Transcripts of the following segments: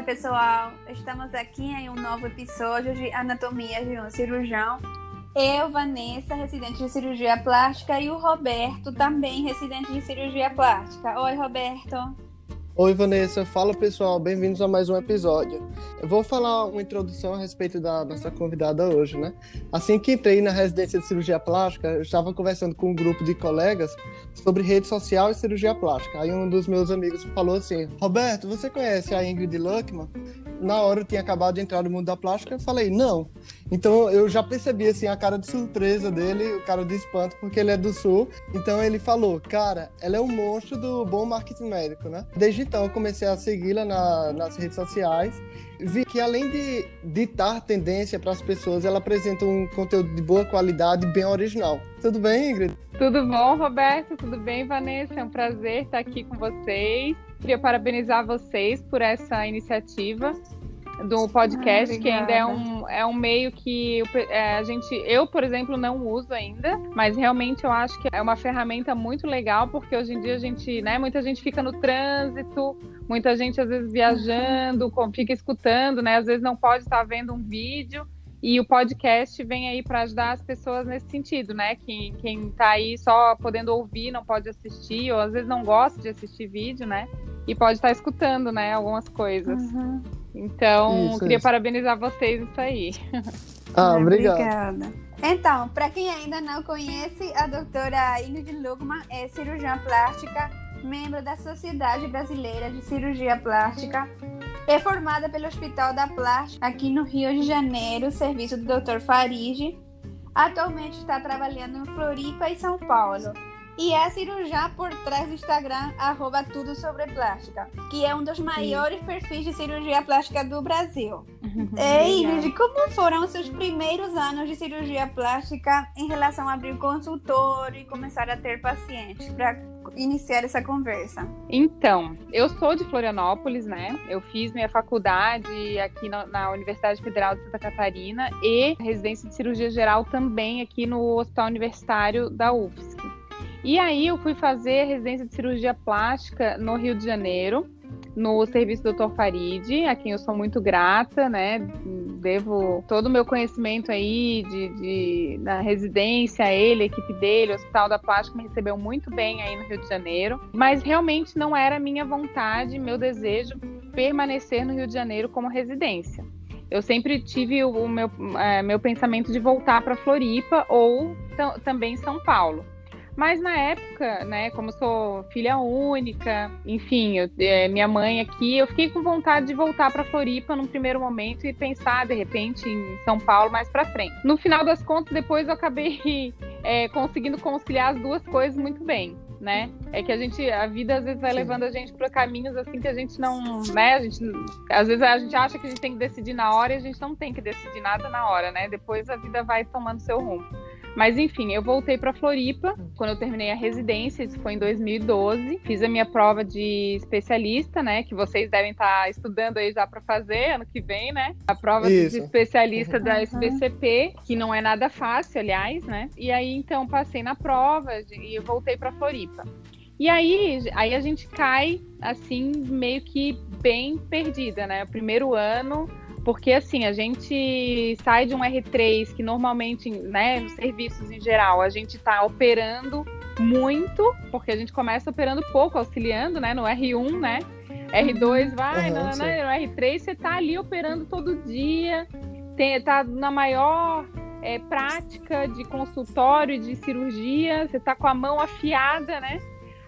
Oi, pessoal. Estamos aqui em um novo episódio de Anatomia de um Cirurgião. Eu, Vanessa, residente de cirurgia plástica, e o Roberto, também residente de cirurgia plástica. Oi, Roberto. Oi, Vanessa. Fala, pessoal. Bem-vindos a mais um episódio. Eu vou falar uma introdução a respeito da nossa convidada hoje, né? Assim que entrei na residência de cirurgia plástica, eu estava conversando com um grupo de colegas sobre rede social e cirurgia plástica. Aí um dos meus amigos falou assim: Roberto, você conhece a Ingrid Luckman? Na hora eu tinha acabado de entrar no mundo da plástica, eu falei: não. Então eu já percebi assim a cara de surpresa dele, o cara de espanto, porque ele é do sul. Então ele falou: cara, ela é um monstro do bom marketing médico, né? Desde então eu comecei a segui-la na, nas redes sociais vi que além de ditar tendência para as pessoas, ela apresenta um conteúdo de boa qualidade bem original. Tudo bem, Ingrid? Tudo bom, Roberto? Tudo bem, Vanessa? É um prazer estar aqui com vocês. Queria parabenizar vocês por essa iniciativa do podcast, ah, que ainda é um, é um meio que é, a gente, eu, por exemplo, não uso ainda, mas realmente eu acho que é uma ferramenta muito legal, porque hoje em dia a gente, né, muita gente fica no trânsito, muita gente às vezes viajando, fica escutando, né, às vezes não pode estar vendo um vídeo. E o podcast vem aí para ajudar as pessoas nesse sentido, né? Quem, quem tá aí só podendo ouvir, não pode assistir, ou às vezes não gosta de assistir vídeo, né? E pode estar escutando, né, algumas coisas. Uhum. Então, isso, queria isso. parabenizar vocês isso aí. Ah, obrigado. Obrigada. Então, para quem ainda não conhece, a doutora Ingrid Lugman é cirurgiã plástica, membro da Sociedade Brasileira de Cirurgia Plástica, é formada pelo Hospital da Plástica aqui no Rio de Janeiro, serviço do Dr. Farige. Atualmente está trabalhando em Floripa e São Paulo e é cirurgiã por trás do Instagram, arroba tudo sobre plástica, que é um dos maiores Sim. perfis de cirurgia plástica do Brasil. Ei, Ingrid, como foram os seus primeiros anos de cirurgia plástica em relação a abrir consultório e começar a ter pacientes? Para iniciar essa conversa. Então, eu sou de Florianópolis, né? Eu fiz minha faculdade aqui na, na, Universidade Federal de Santa Catarina e residência de cirurgia geral também aqui no Hospital Universitário da UFSC. E aí eu fui fazer residência de cirurgia plástica no Rio de Janeiro, no serviço do Dr. Farid, a quem eu sou muito grata, né? Devo todo o meu conhecimento aí de, de na residência, a ele, a equipe dele, o Hospital da Plástica me recebeu muito bem aí no Rio de Janeiro, mas realmente não era minha vontade, meu desejo permanecer no Rio de Janeiro como residência. Eu sempre tive o meu, é, meu pensamento de voltar para Floripa ou também São Paulo. Mas na época, né, como sou filha única, enfim, eu, é, minha mãe aqui, eu fiquei com vontade de voltar para Floripa num primeiro momento e pensar, de repente, em São Paulo mais para frente. No final das contas, depois eu acabei é, conseguindo conciliar as duas coisas muito bem. Né? É que a gente, a vida às vezes vai Sim. levando a gente para caminhos assim que a gente não, né? A gente, às vezes a gente acha que a gente tem que decidir na hora e a gente não tem que decidir nada na hora, né? Depois a vida vai tomando seu rumo. Mas enfim, eu voltei para Floripa quando eu terminei a residência, isso foi em 2012. Fiz a minha prova de especialista, né, que vocês devem estar tá estudando aí já para fazer ano que vem, né? A prova isso. de especialista da SBCP, que não é nada fácil, aliás, né? E aí então passei na prova e voltei para Floripa. E aí, aí a gente cai assim meio que bem perdida, né? O primeiro ano porque assim, a gente sai de um R3 que normalmente, né, nos serviços em geral, a gente está operando muito, porque a gente começa operando pouco, auxiliando, né, no R1, né? R2 vai, uhum, no, no R3 você está ali operando todo dia, tem, tá na maior é, prática de consultório, de cirurgia, você está com a mão afiada, né?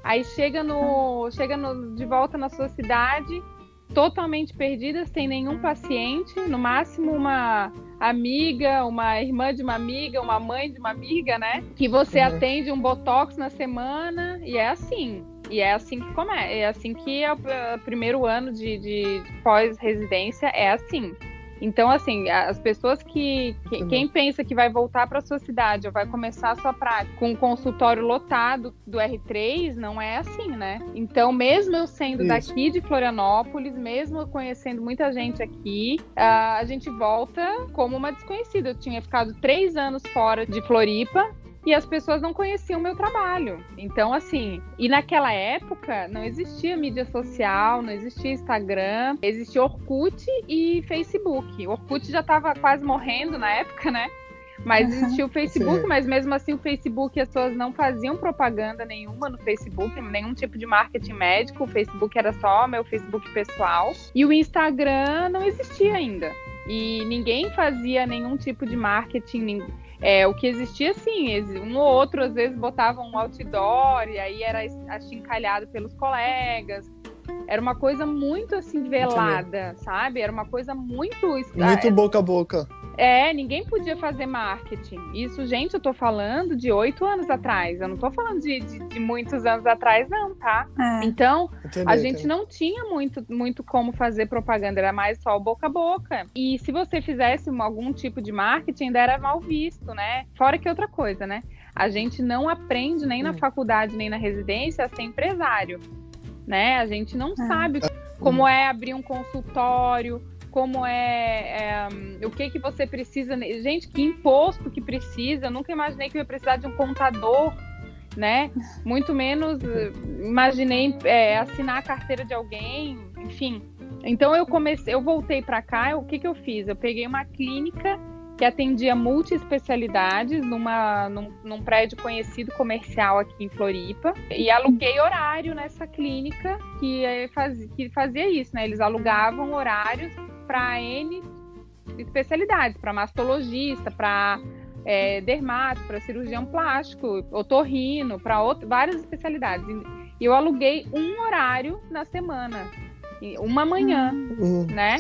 Aí chega no, chega no, de volta na sua cidade, totalmente perdidas, sem nenhum paciente, no máximo uma amiga, uma irmã de uma amiga, uma mãe de uma amiga, né? Que você uhum. atende um botox na semana e é assim. E é assim que começa, é assim que é o primeiro ano de, de pós-residência é assim. Então, assim, as pessoas que. que quem pensa que vai voltar para sua cidade ou vai começar a sua prática com um consultório lotado do R3, não é assim, né? Então, mesmo eu sendo Isso. daqui de Florianópolis, mesmo conhecendo muita gente aqui, a gente volta como uma desconhecida. Eu tinha ficado três anos fora de Floripa e as pessoas não conheciam o meu trabalho. Então, assim, e naquela época não existia mídia social, não existia Instagram, existia Orkut e Facebook. O Orkut já estava quase morrendo na época, né? Mas existia o Facebook, Sim. mas mesmo assim o Facebook as pessoas não faziam propaganda nenhuma no Facebook, nenhum tipo de marketing médico. O Facebook era só meu Facebook pessoal. E o Instagram não existia ainda. E ninguém fazia nenhum tipo de marketing. É, o que existia, sim, um ou outro às vezes botava um outdoor e aí era achincalhado pelos colegas. Era uma coisa muito assim velada, sabe? Era uma coisa muito. Muito boca a boca. É, ninguém podia fazer marketing. Isso, gente, eu tô falando de oito anos atrás. Eu não tô falando de, de, de muitos anos atrás, não, tá? É. Então, entendi, a gente entendi. não tinha muito, muito como fazer propaganda, era mais só o boca a boca. E se você fizesse algum tipo de marketing, ainda era mal visto, né? Fora que outra coisa, né? A gente não aprende nem na faculdade, nem na residência a ser empresário, né? A gente não é. sabe como é abrir um consultório, como é, é, o que que você precisa. Gente, que imposto que precisa. Eu nunca imaginei que eu ia precisar de um contador, né? Muito menos imaginei é, assinar a carteira de alguém, enfim. Então eu comecei, eu voltei para cá. O que que eu fiz? Eu peguei uma clínica que atendia multi-especialidades numa, num, num, prédio conhecido comercial aqui em Floripa e aluguei horário nessa clínica que, é, faz, que fazia isso, né? Eles alugavam horários para N especialidades, para mastologista, para é, dermato, para cirurgião plástico, otorrino, para várias especialidades. E eu aluguei um horário na semana, uma manhã, uhum. né?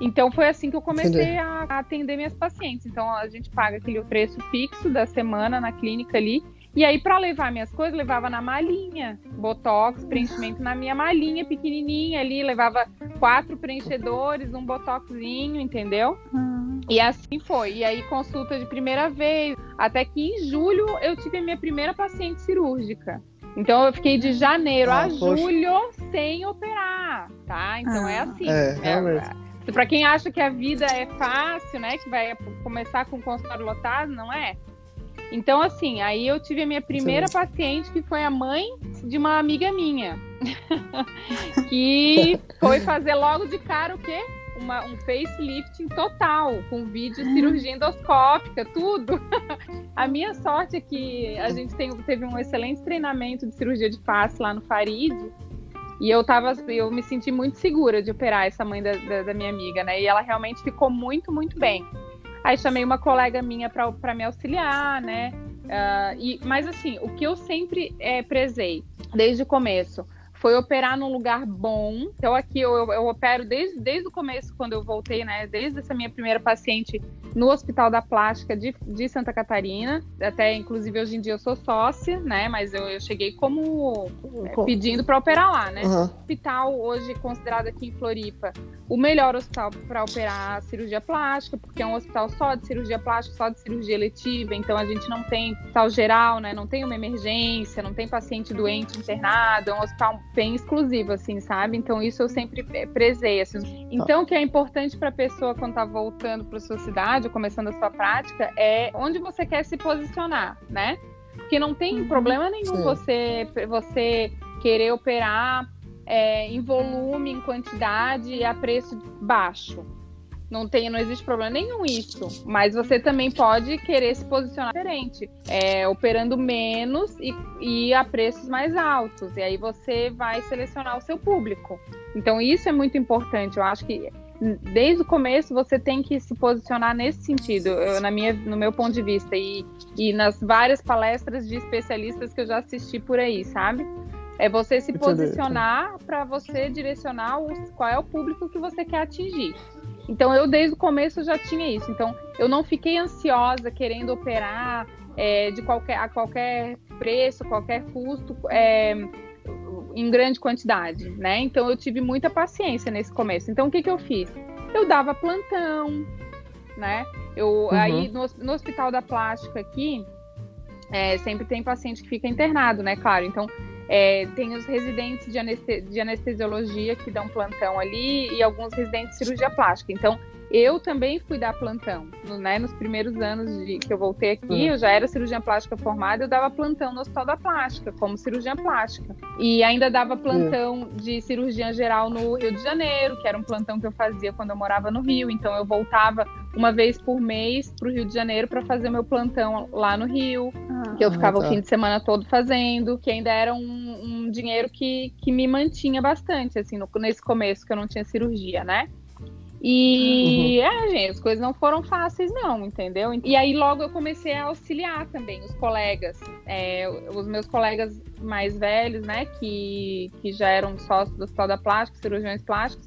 Então foi assim que eu comecei a, a atender minhas pacientes. Então a gente paga aquele preço fixo da semana na clínica ali e aí, para levar minhas coisas, levava na malinha. Botox, preenchimento na minha malinha pequenininha ali. Levava quatro preenchedores, um botoxinho, entendeu? Hum. E assim foi. E aí, consulta de primeira vez. Até que em julho eu tive a minha primeira paciente cirúrgica. Então eu fiquei de janeiro ah, a poxa. julho sem operar, tá? Então ah. é assim. É, realmente. É, para quem acha que a vida é fácil, né? Que vai começar com o consultório lotado, não é? Então, assim, aí eu tive a minha primeira Sim. paciente, que foi a mãe de uma amiga minha, que foi fazer logo de cara o quê? Uma, um facelifting total, com vídeo, cirurgia endoscópica, tudo. a minha sorte é que a gente tem, teve um excelente treinamento de cirurgia de face lá no Farid, e eu tava, eu me senti muito segura de operar essa mãe da, da, da minha amiga, né? E ela realmente ficou muito, muito bem. Aí chamei uma colega minha para me auxiliar, né? Uh, e, mas assim, o que eu sempre é, prezei desde o começo foi operar num lugar bom. Então aqui eu, eu, eu, opero desde, desde o começo, quando eu voltei, né? Desde essa minha primeira paciente no Hospital da Plástica de, de Santa Catarina. Até, inclusive, hoje em dia eu sou sócia, né? Mas eu, eu cheguei como é, pedindo para operar lá, né? Uhum. Hospital hoje considerado aqui em Floripa o melhor hospital para operar cirurgia plástica, porque é um hospital só de cirurgia plástica, só de cirurgia eletiva, então a gente não tem hospital geral, né? Não tem uma emergência, não tem paciente doente internado, é um hospital bem exclusivo, assim, sabe? Então isso eu sempre prezei. Assim. Então o que é importante para a pessoa quando está voltando para sua cidade, começando a sua prática, é onde você quer se posicionar, né? Porque não tem uhum. problema nenhum você, você querer operar é, em volume, em quantidade e a preço baixo. Não tem, não existe problema nenhum isso. Mas você também pode querer se posicionar diferente, é, operando menos e, e a preços mais altos. E aí você vai selecionar o seu público. Então isso é muito importante. Eu acho que desde o começo você tem que se posicionar nesse sentido, eu, na minha, no meu ponto de vista, e, e nas várias palestras de especialistas que eu já assisti por aí, sabe? É você se posicionar para você direcionar o, qual é o público que você quer atingir. Então eu desde o começo já tinha isso. Então eu não fiquei ansiosa querendo operar é, de qualquer, a qualquer preço, qualquer custo, é, em grande quantidade, né? Então eu tive muita paciência nesse começo. Então o que, que eu fiz? Eu dava plantão, né? Eu uhum. aí no, no Hospital da Plástica aqui é, sempre tem paciente que fica internado, né? Claro. Então é, tem os residentes de, de, anestesiologia que dão plantão ali e alguns residentes de cirurgia plástica. Então, eu também fui dar plantão, né? Nos primeiros anos de, que eu voltei aqui, uhum. eu já era cirurgiã plástica formada, eu dava plantão no Hospital da Plástica, como cirurgiã plástica. E ainda dava plantão uhum. de cirurgia geral no Rio de Janeiro, que era um plantão que eu fazia quando eu morava no Rio. Então eu voltava uma vez por mês para o Rio de Janeiro para fazer meu plantão lá no Rio, ah, que eu ficava tá. o fim de semana todo fazendo, que ainda era um, um dinheiro que, que me mantinha bastante, assim, no, nesse começo que eu não tinha cirurgia, né? E, uhum. é, gente, as coisas não foram fáceis, não, entendeu? E aí logo eu comecei a auxiliar também os colegas, é, os meus colegas mais velhos, né, que, que já eram sócios do Hospital da Plástica, cirurgiões plásticos,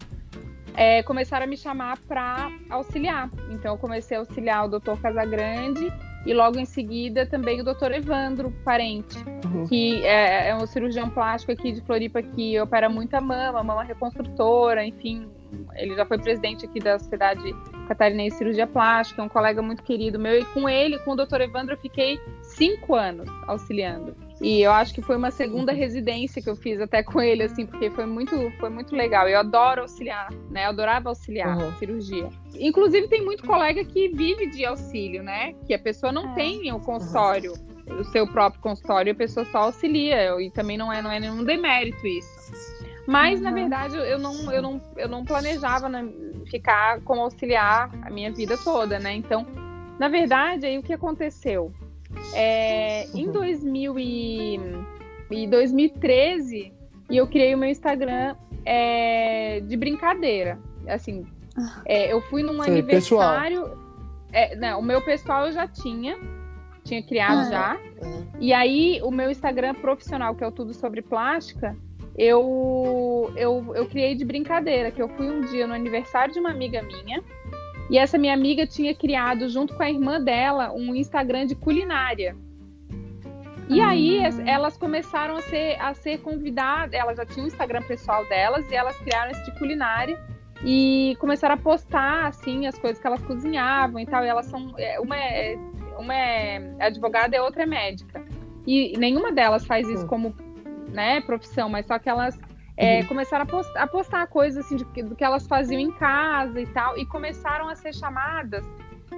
é, começaram a me chamar para auxiliar. Então eu comecei a auxiliar o Dr. Casagrande e logo em seguida também o Dr. Evandro Parente, uhum. que é, é, um cirurgião plástico aqui de Floripa que opera muita mama, mama reconstrutora, enfim, ele já foi presidente aqui da Sociedade Catarinense de Cirurgia Plástica, um colega muito querido meu, e com ele, com o Dr. Evandro, eu fiquei cinco anos auxiliando. E eu acho que foi uma segunda residência que eu fiz até com ele, assim, porque foi muito, foi muito legal. Eu adoro auxiliar, né? Eu adorava auxiliar uhum. cirurgia. Inclusive, tem muito colega que vive de auxílio, né? Que a pessoa não é. tem o consultório, o seu próprio consultório, a pessoa só auxilia. E também não é, não é nenhum demérito isso. Mas, uhum. na verdade, eu não, eu não, eu não planejava né, ficar como auxiliar a minha vida toda, né? Então, na verdade, aí o que aconteceu? É, uhum. Em 2000 e, e 2013, e eu criei o meu Instagram é, de brincadeira. Assim, é, eu fui num Sim, aniversário. É, não, o meu pessoal eu já tinha, tinha criado ah, já. É. E aí, o meu Instagram profissional, que é o Tudo Sobre Plástica, eu, eu, eu criei de brincadeira, que eu fui um dia no aniversário de uma amiga minha, e essa minha amiga tinha criado, junto com a irmã dela, um Instagram de culinária. E aí hum. elas começaram a ser, a ser convidadas, elas já tinham o Instagram pessoal delas, e elas criaram esse de culinária e começaram a postar assim as coisas que elas cozinhavam e tal. E elas são é, uma é, uma é advogada e a outra é médica. E nenhuma delas faz isso como né, profissão, mas só que elas é, uhum. começaram a postar, a postar, coisas assim de, do que elas faziam em casa e tal, e começaram a ser chamadas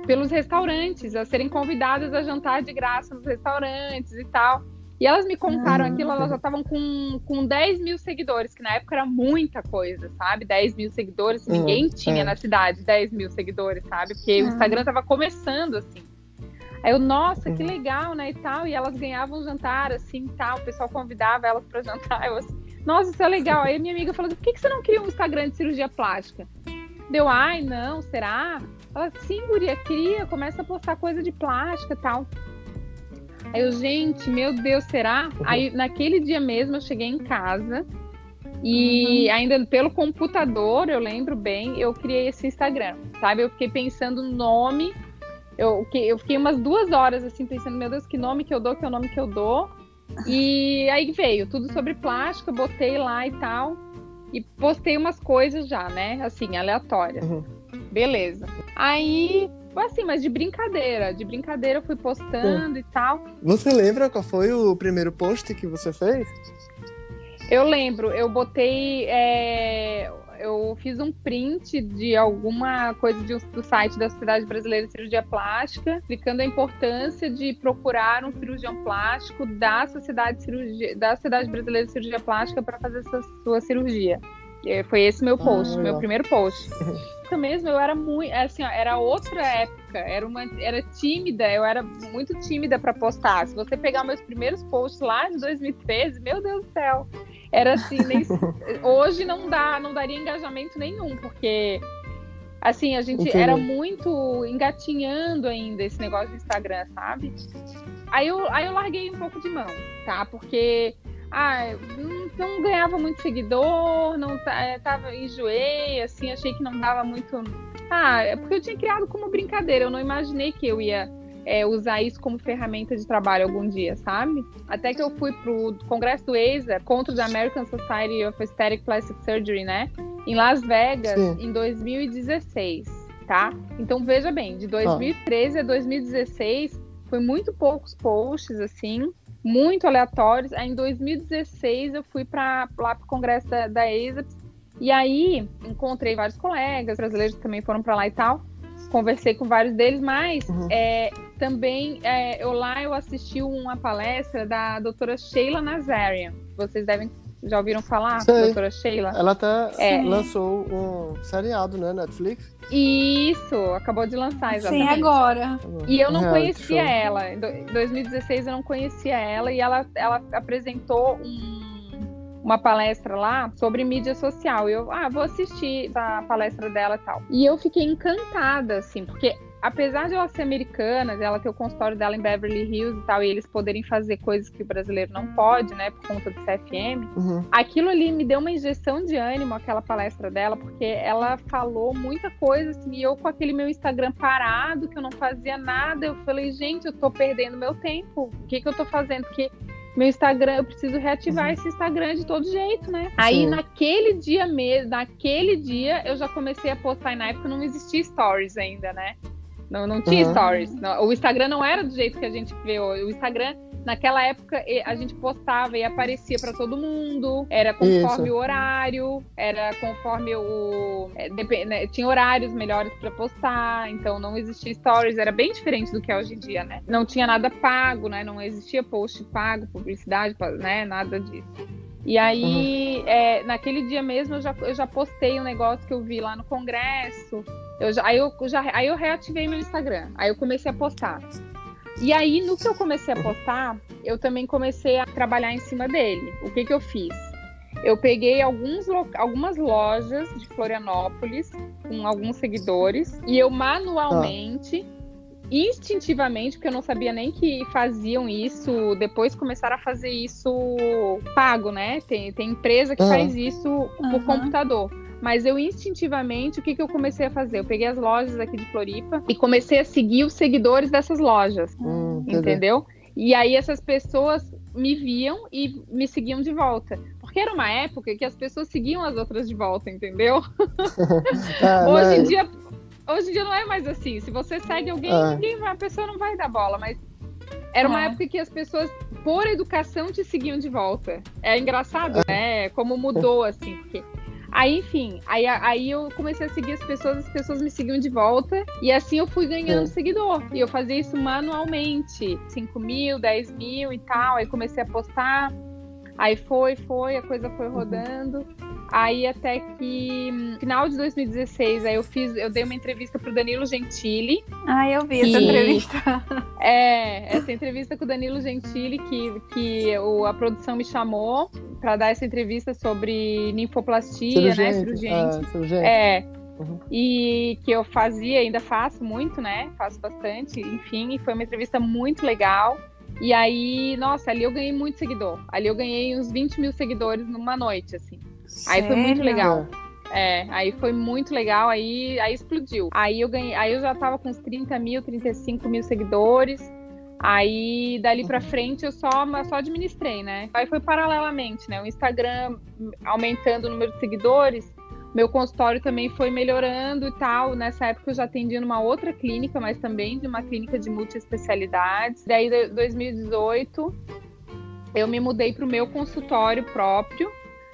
pelos restaurantes, a serem convidadas a jantar de graça nos restaurantes e tal. E elas me contaram aquilo, elas já estavam com, com 10 mil seguidores, que na época era muita coisa, sabe? 10 mil seguidores, ninguém tinha é. na cidade 10 mil seguidores, sabe? Porque o Instagram tava começando assim. Aí eu, nossa, que uhum. legal, né, e tal. E elas ganhavam jantar, assim, tal. O pessoal convidava elas para jantar. Eu assim, nossa, isso é legal. Aí minha amiga falou, por que, que você não cria um Instagram de cirurgia plástica? Deu, ai, não, será? Ela, sim, guria, cria, começa a postar coisa de plástica e tal. Aí eu, gente, meu Deus, será? Aí naquele dia mesmo eu cheguei em casa e uhum. ainda pelo computador, eu lembro bem, eu criei esse Instagram, sabe? Eu fiquei pensando no nome eu, eu fiquei umas duas horas assim pensando, meu Deus, que nome que eu dou, que é o nome que eu dou. E aí veio tudo sobre plástico, botei lá e tal. E postei umas coisas já, né? Assim, aleatórias. Uhum. Beleza. Aí, assim, mas de brincadeira. De brincadeira eu fui postando e tal. Você lembra qual foi o primeiro post que você fez? Eu lembro, eu botei é, eu fiz um print de alguma coisa de, do site da Sociedade Brasileira de Cirurgia Plástica, explicando a importância de procurar um cirurgião plástico da Sociedade, cirurgia, da Sociedade Brasileira de Cirurgia Plástica para fazer essa sua cirurgia. E foi esse meu post, ah, meu primeiro post. mesmo, eu era muito, assim, ó, era outra época, era uma, era tímida, eu era muito tímida para postar. Se você pegar meus primeiros posts lá de 2013, meu Deus do céu, era assim, nem, hoje não dá, não daria engajamento nenhum, porque assim, a gente Entendi. era muito engatinhando ainda esse negócio do Instagram, sabe? Aí eu, aí eu larguei um pouco de mão, tá? Porque ah, não, não ganhava muito seguidor, não é, tava enjoei, assim, achei que não dava muito. Ah, é porque eu tinha criado como brincadeira, eu não imaginei que eu ia é, usar isso como ferramenta de trabalho algum dia, sabe? Até que eu fui pro congresso do ASA, contra da American Society of Aesthetic Plastic Surgery, né? Em Las Vegas, Sim. em 2016, tá? Então veja bem, de 2013 ah. a 2016 foi muito poucos posts assim, muito aleatórios. Aí em 2016 eu fui para lá pro congresso da, da E aí encontrei vários colegas brasileiros que também foram para lá e tal. Conversei com vários deles, mas uhum. é, também é, eu lá eu assisti uma palestra da doutora Sheila Nazarian. Vocês devem já ouviram falar, Sei. doutora Sheila? Ela até é. lançou um seriado, né, Netflix? Isso, acabou de lançar, exatamente. Sim, agora. E eu não conhecia ela. Em 2016 eu não conhecia ela e ela, ela apresentou um uma palestra lá sobre mídia social. E eu, ah, vou assistir a palestra dela e tal. E eu fiquei encantada, assim, porque apesar de ela ser americana, ela ter o consultório dela em Beverly Hills e tal, e eles poderem fazer coisas que o brasileiro não pode, né, por conta do CFM, uhum. aquilo ali me deu uma injeção de ânimo, aquela palestra dela, porque ela falou muita coisa, assim, e eu com aquele meu Instagram parado, que eu não fazia nada, eu falei, gente, eu tô perdendo meu tempo, o que que eu tô fazendo? Porque meu Instagram, eu preciso reativar uhum. esse Instagram de todo jeito, né? Sim. Aí naquele dia mesmo, naquele dia, eu já comecei a postar, e na época não existia stories ainda, né? Não, não tinha uhum. stories. Não, o Instagram não era do jeito que a gente vê hoje. O Instagram, naquela época, a gente postava e aparecia para todo mundo. Era conforme Isso. o horário, era conforme o. É, né, tinha horários melhores para postar, então não existia stories. Era bem diferente do que é hoje em dia, né? Não tinha nada pago, né? Não existia post pago, publicidade, né? Nada disso. E aí, uhum. é, naquele dia mesmo, eu já, eu já postei um negócio que eu vi lá no congresso. Eu já, aí, eu já, aí eu reativei meu Instagram. Aí eu comecei a postar. E aí, no que eu comecei a postar, eu também comecei a trabalhar em cima dele. O que, que eu fiz? Eu peguei alguns, algumas lojas de Florianópolis com alguns seguidores e eu manualmente. Ah instintivamente, porque eu não sabia nem que faziam isso, depois começaram a fazer isso pago, né? Tem, tem empresa que uhum. faz isso por uhum. computador. Mas eu instintivamente, o que, que eu comecei a fazer? Eu peguei as lojas aqui de Floripa e comecei a seguir os seguidores dessas lojas. Hum, entendeu? E aí essas pessoas me viam e me seguiam de volta. Porque era uma época que as pessoas seguiam as outras de volta, entendeu? ah, Hoje em dia Hoje em dia não é mais assim. Se você segue alguém, é. ninguém vai, a pessoa não vai dar bola, mas era uma é. época que as pessoas, por educação, te seguiam de volta. É engraçado, é. né? Como mudou, assim, porque. Aí, enfim, aí, aí eu comecei a seguir as pessoas, as pessoas me seguiam de volta, e assim eu fui ganhando é. seguidor. E eu fazia isso manualmente, 5 mil, 10 mil e tal. Aí comecei a postar, aí foi, foi, a coisa foi rodando. Aí até que hum, final de 2016, aí eu fiz, eu dei uma entrevista pro Danilo Gentili. Ah, eu vi essa entrevista. É, essa entrevista com o Danilo Gentili que, que o, a produção me chamou para dar essa entrevista sobre ninfoplastia, né, cirurgiante. É, é. Uhum. E que eu fazia, ainda faço muito, né? Faço bastante, enfim, e foi uma entrevista muito legal. E aí, nossa, ali eu ganhei muito seguidor. Ali eu ganhei uns 20 mil seguidores numa noite, assim. Aí foi muito legal. É, aí foi muito legal, aí, aí explodiu. Aí eu ganhei, aí eu já tava com uns 30 mil, 35 mil seguidores. Aí dali pra uhum. frente eu só, só administrei, né? Aí foi paralelamente, né? O Instagram aumentando o número de seguidores, meu consultório também foi melhorando e tal. Nessa época eu já atendia numa outra clínica, mas também de uma clínica de multiespecialidades. Daí, em 2018, eu me mudei para o meu consultório próprio,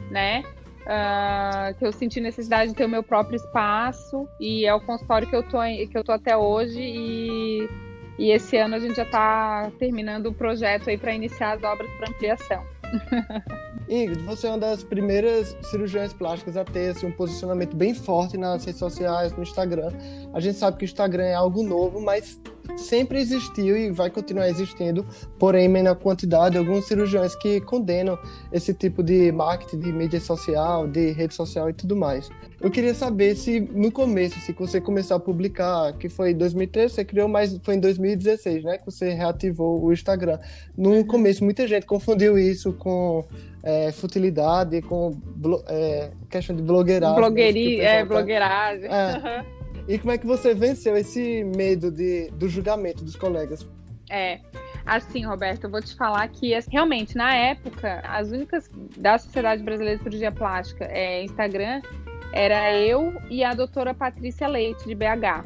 né? Uh, que eu senti necessidade de ter o meu próprio espaço e é o consultório que eu tô, que eu tô até hoje e, e esse ano a gente já está terminando o projeto aí para iniciar as obras para ampliação. Ingrid, você é uma das primeiras cirurgiãs plásticas a ter assim, um posicionamento bem forte nas redes sociais, no Instagram. A gente sabe que o Instagram é algo novo, mas sempre existiu e vai continuar existindo, porém em menor quantidade, alguns cirurgiões que condenam esse tipo de marketing de mídia social, de rede social e tudo mais. Eu queria saber se no começo, se você começou a publicar, que foi em 2013, você criou, mas foi em 2016, né, que você reativou o Instagram. No começo, muita gente confundiu isso com é, futilidade, com é, questão de blogueiragem. Né, é, tá... blogueiragem. É. Uhum. E como é que você venceu esse medo de, do julgamento dos colegas? É, assim, Roberto, eu vou te falar que assim, realmente na época as únicas da Sociedade Brasileira de Cirurgia Plástica, é, Instagram, era eu e a doutora Patrícia Leite de BH,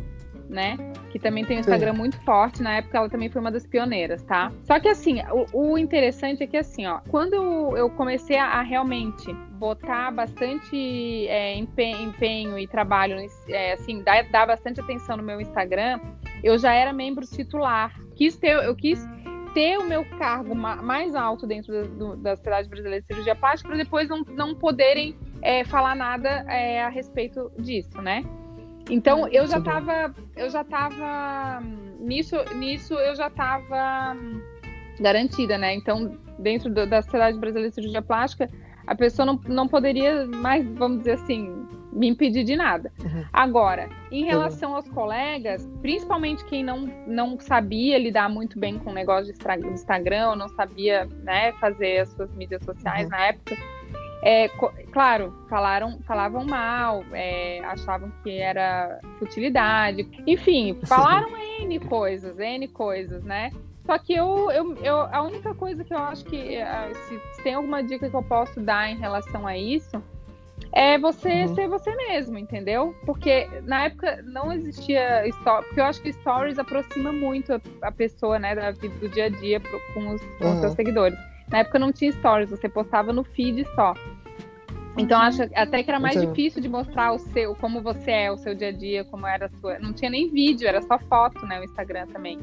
né? que também tem um Instagram Sim. muito forte. Na época, ela também foi uma das pioneiras, tá? Só que assim, o, o interessante é que assim, ó, quando eu, comecei a, a, realmente botar bastante é, empenho, empenho, e trabalho, é, assim, dar, dar bastante atenção no meu Instagram, eu já era membro titular. Quis ter, eu quis ter o meu cargo mais alto dentro da, do, da Sociedade Brasileira de Cirurgia Plástica para depois não, não poderem é, falar nada é, a respeito disso, né? Então eu já estava, eu já estava nisso, nisso eu já estava garantida, né? Então dentro do, da Sociedade Brasileira de Cirurgia Plástica a pessoa não, não poderia mais, vamos dizer assim, me impedir de nada. Uhum. Agora, em relação aos colegas, principalmente quem não, não sabia lidar muito bem com o negócio de Instagram, não sabia né, fazer as suas mídias sociais uhum. na época, é, claro, falaram, falavam mal, é, achavam que era futilidade, enfim, falaram N coisas, N coisas, né? Só que eu, eu, eu, a única coisa que eu acho que, é, se, se tem alguma dica que eu posso dar em relação a isso, é você uhum. ser você mesmo, entendeu? Porque na época não existia stories, porque eu acho que stories aproxima muito a, a pessoa, né, da vida do dia a dia pro, com, os, com uhum. os seus seguidores. Na época não tinha stories, você postava no feed só. Então uhum. acho até que era mais Entendi. difícil de mostrar o seu, como você é, o seu dia a dia, como era a sua. Não tinha nem vídeo, era só foto, né? O Instagram também.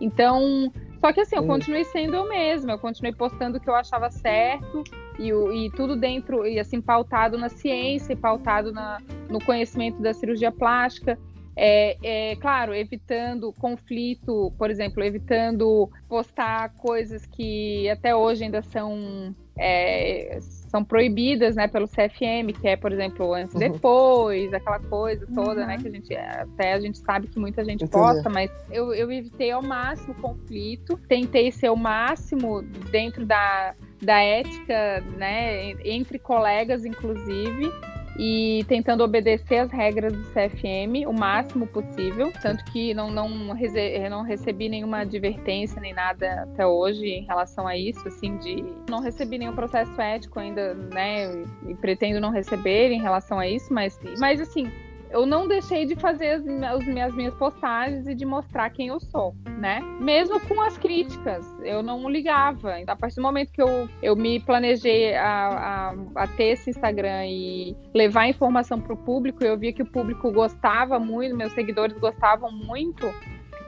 Então, só que assim, eu continuei sendo eu mesma, eu continuei postando o que eu achava certo e, e tudo dentro, e assim, pautado na ciência, e pautado na, no conhecimento da cirurgia plástica. É, é, claro, evitando conflito, por exemplo, evitando postar coisas que até hoje ainda são é, são proibidas, né, pelo CFM, que é, por exemplo, antes e uhum. depois, aquela coisa toda, uhum. né, que a gente até a gente sabe que muita gente Entendi. posta, mas eu, eu evitei ao máximo conflito, tentei ser o máximo dentro da, da ética, né, entre colegas, inclusive, e tentando obedecer as regras do CFM o máximo possível, tanto que não, não, não recebi nenhuma advertência nem nada até hoje em relação a isso, assim, de não recebi nenhum processo ético ainda, né, e pretendo não receber em relação a isso, mas, mas assim, eu não deixei de fazer as, as, minhas, postagens e de mostrar quem eu sou, né? Mesmo com as críticas, eu não ligava. A partir do momento que eu, eu me planejei a, a, a ter esse Instagram e levar informação para o público, eu via que o público gostava muito, meus seguidores gostavam muito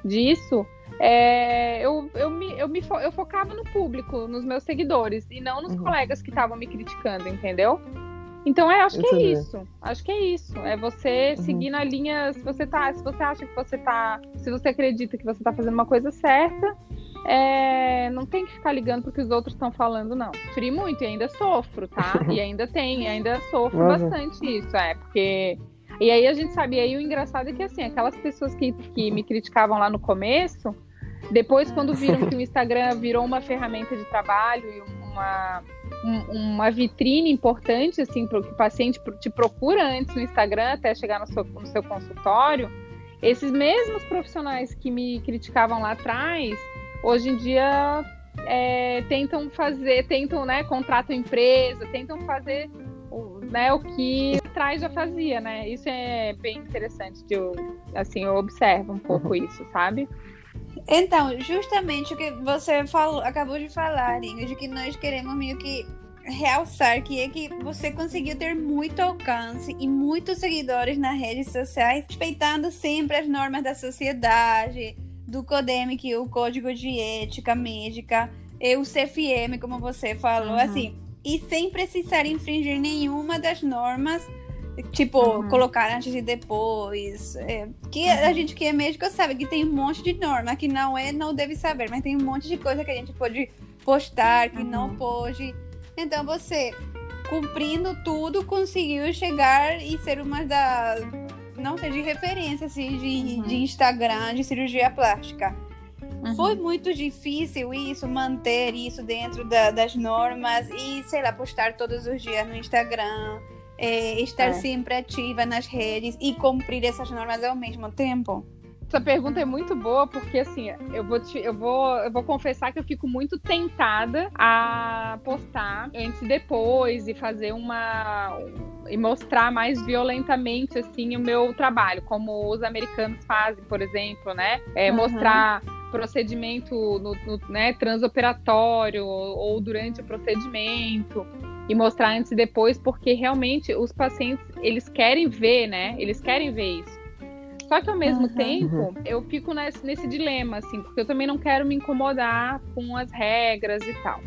disso. É, eu, eu, me, eu, me, eu focava no público, nos meus seguidores, e não nos uhum. colegas que estavam me criticando, entendeu? Então, é, acho que é isso. Acho que é isso. É você uhum. seguir na linha. Se você tá. Se você acha que você tá. Se você acredita que você tá fazendo uma coisa certa, é, não tem que ficar ligando porque os outros estão falando, não. Sofri muito e ainda sofro, tá? E ainda tem, ainda sofro uhum. bastante isso, é, porque. E aí a gente sabe, e aí o engraçado é que assim, aquelas pessoas que, que me criticavam lá no começo, depois, quando viram que o Instagram virou uma ferramenta de trabalho e uma um, uma vitrine importante, assim, para que o paciente te procura antes no Instagram até chegar no seu, no seu consultório, esses mesmos profissionais que me criticavam lá atrás, hoje em dia é, tentam fazer, tentam, né, contratam empresa, tentam fazer o, né, o que atrás já fazia, né? Isso é bem interessante, de eu, assim, eu observo um pouco uhum. isso, sabe? Então, justamente o que você falou, acabou de falar, Ingrid, que nós queremos meio que realçar que é que você conseguiu ter muito alcance e muitos seguidores nas redes sociais, respeitando sempre as normas da sociedade, do CODEM, que é o Código de Ética Médica, e o CFM, como você falou, uhum. assim, e sem precisar infringir nenhuma das normas Tipo, uhum. colocar antes e depois. É, que uhum. a gente que é médico sabe que tem um monte de norma que não é, não deve saber, mas tem um monte de coisa que a gente pode postar, que uhum. não pode. Então você, cumprindo tudo, conseguiu chegar e ser uma das. Não sei, de referência, assim, de, uhum. de Instagram, de cirurgia plástica. Uhum. Foi muito difícil isso, manter isso dentro da, das normas e, sei lá, postar todos os dias no Instagram é, estar é. sempre ativa nas redes e cumprir essas normas ao mesmo tempo? Essa pergunta é muito boa porque assim, eu vou, te, eu vou, eu vou confessar que eu fico muito tentada a postar antes e depois e fazer uma e mostrar mais violentamente assim o meu trabalho, como os americanos fazem, por exemplo, né? É, uhum. Mostrar procedimento no, no né, transoperatório ou durante o procedimento e mostrar antes e depois, porque realmente os pacientes eles querem ver, né? Eles querem ver isso. Só que ao mesmo uhum. tempo, eu fico nesse, nesse dilema, assim, porque eu também não quero me incomodar com as regras e tal.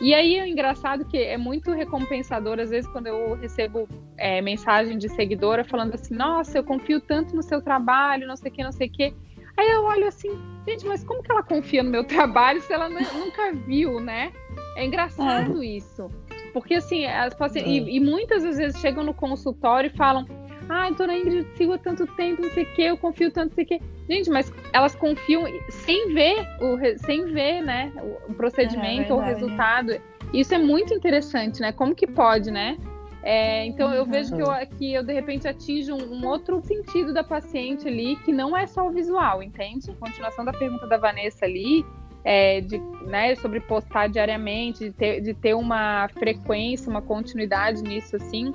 E aí é engraçado que é muito recompensador, às vezes, quando eu recebo é, mensagem de seguidora falando assim, nossa, eu confio tanto no seu trabalho, não sei o que, não sei o que. Aí eu olho assim, gente, mas como que ela confia no meu trabalho se ela nunca viu, né? É engraçado é. isso. Porque assim, as pacientes. É. E, e, muitas vezes chegam no consultório e falam: Ai, dona Ingrid, sigo há tanto tempo, não sei o quê, eu confio tanto, não sei o quê. Gente, mas elas confiam sem ver, o, sem ver, né, o, procedimento é, ou o resultado. Isso é muito interessante, né? Como que pode, né? É, então eu vejo que eu, que eu de repente atinjo um, um, outro sentido da paciente ali, que não é só o visual, entende? Continuação da pergunta da Vanessa ali, é, de, né, sobre postar diariamente, de ter, de ter uma frequência, uma continuidade nisso assim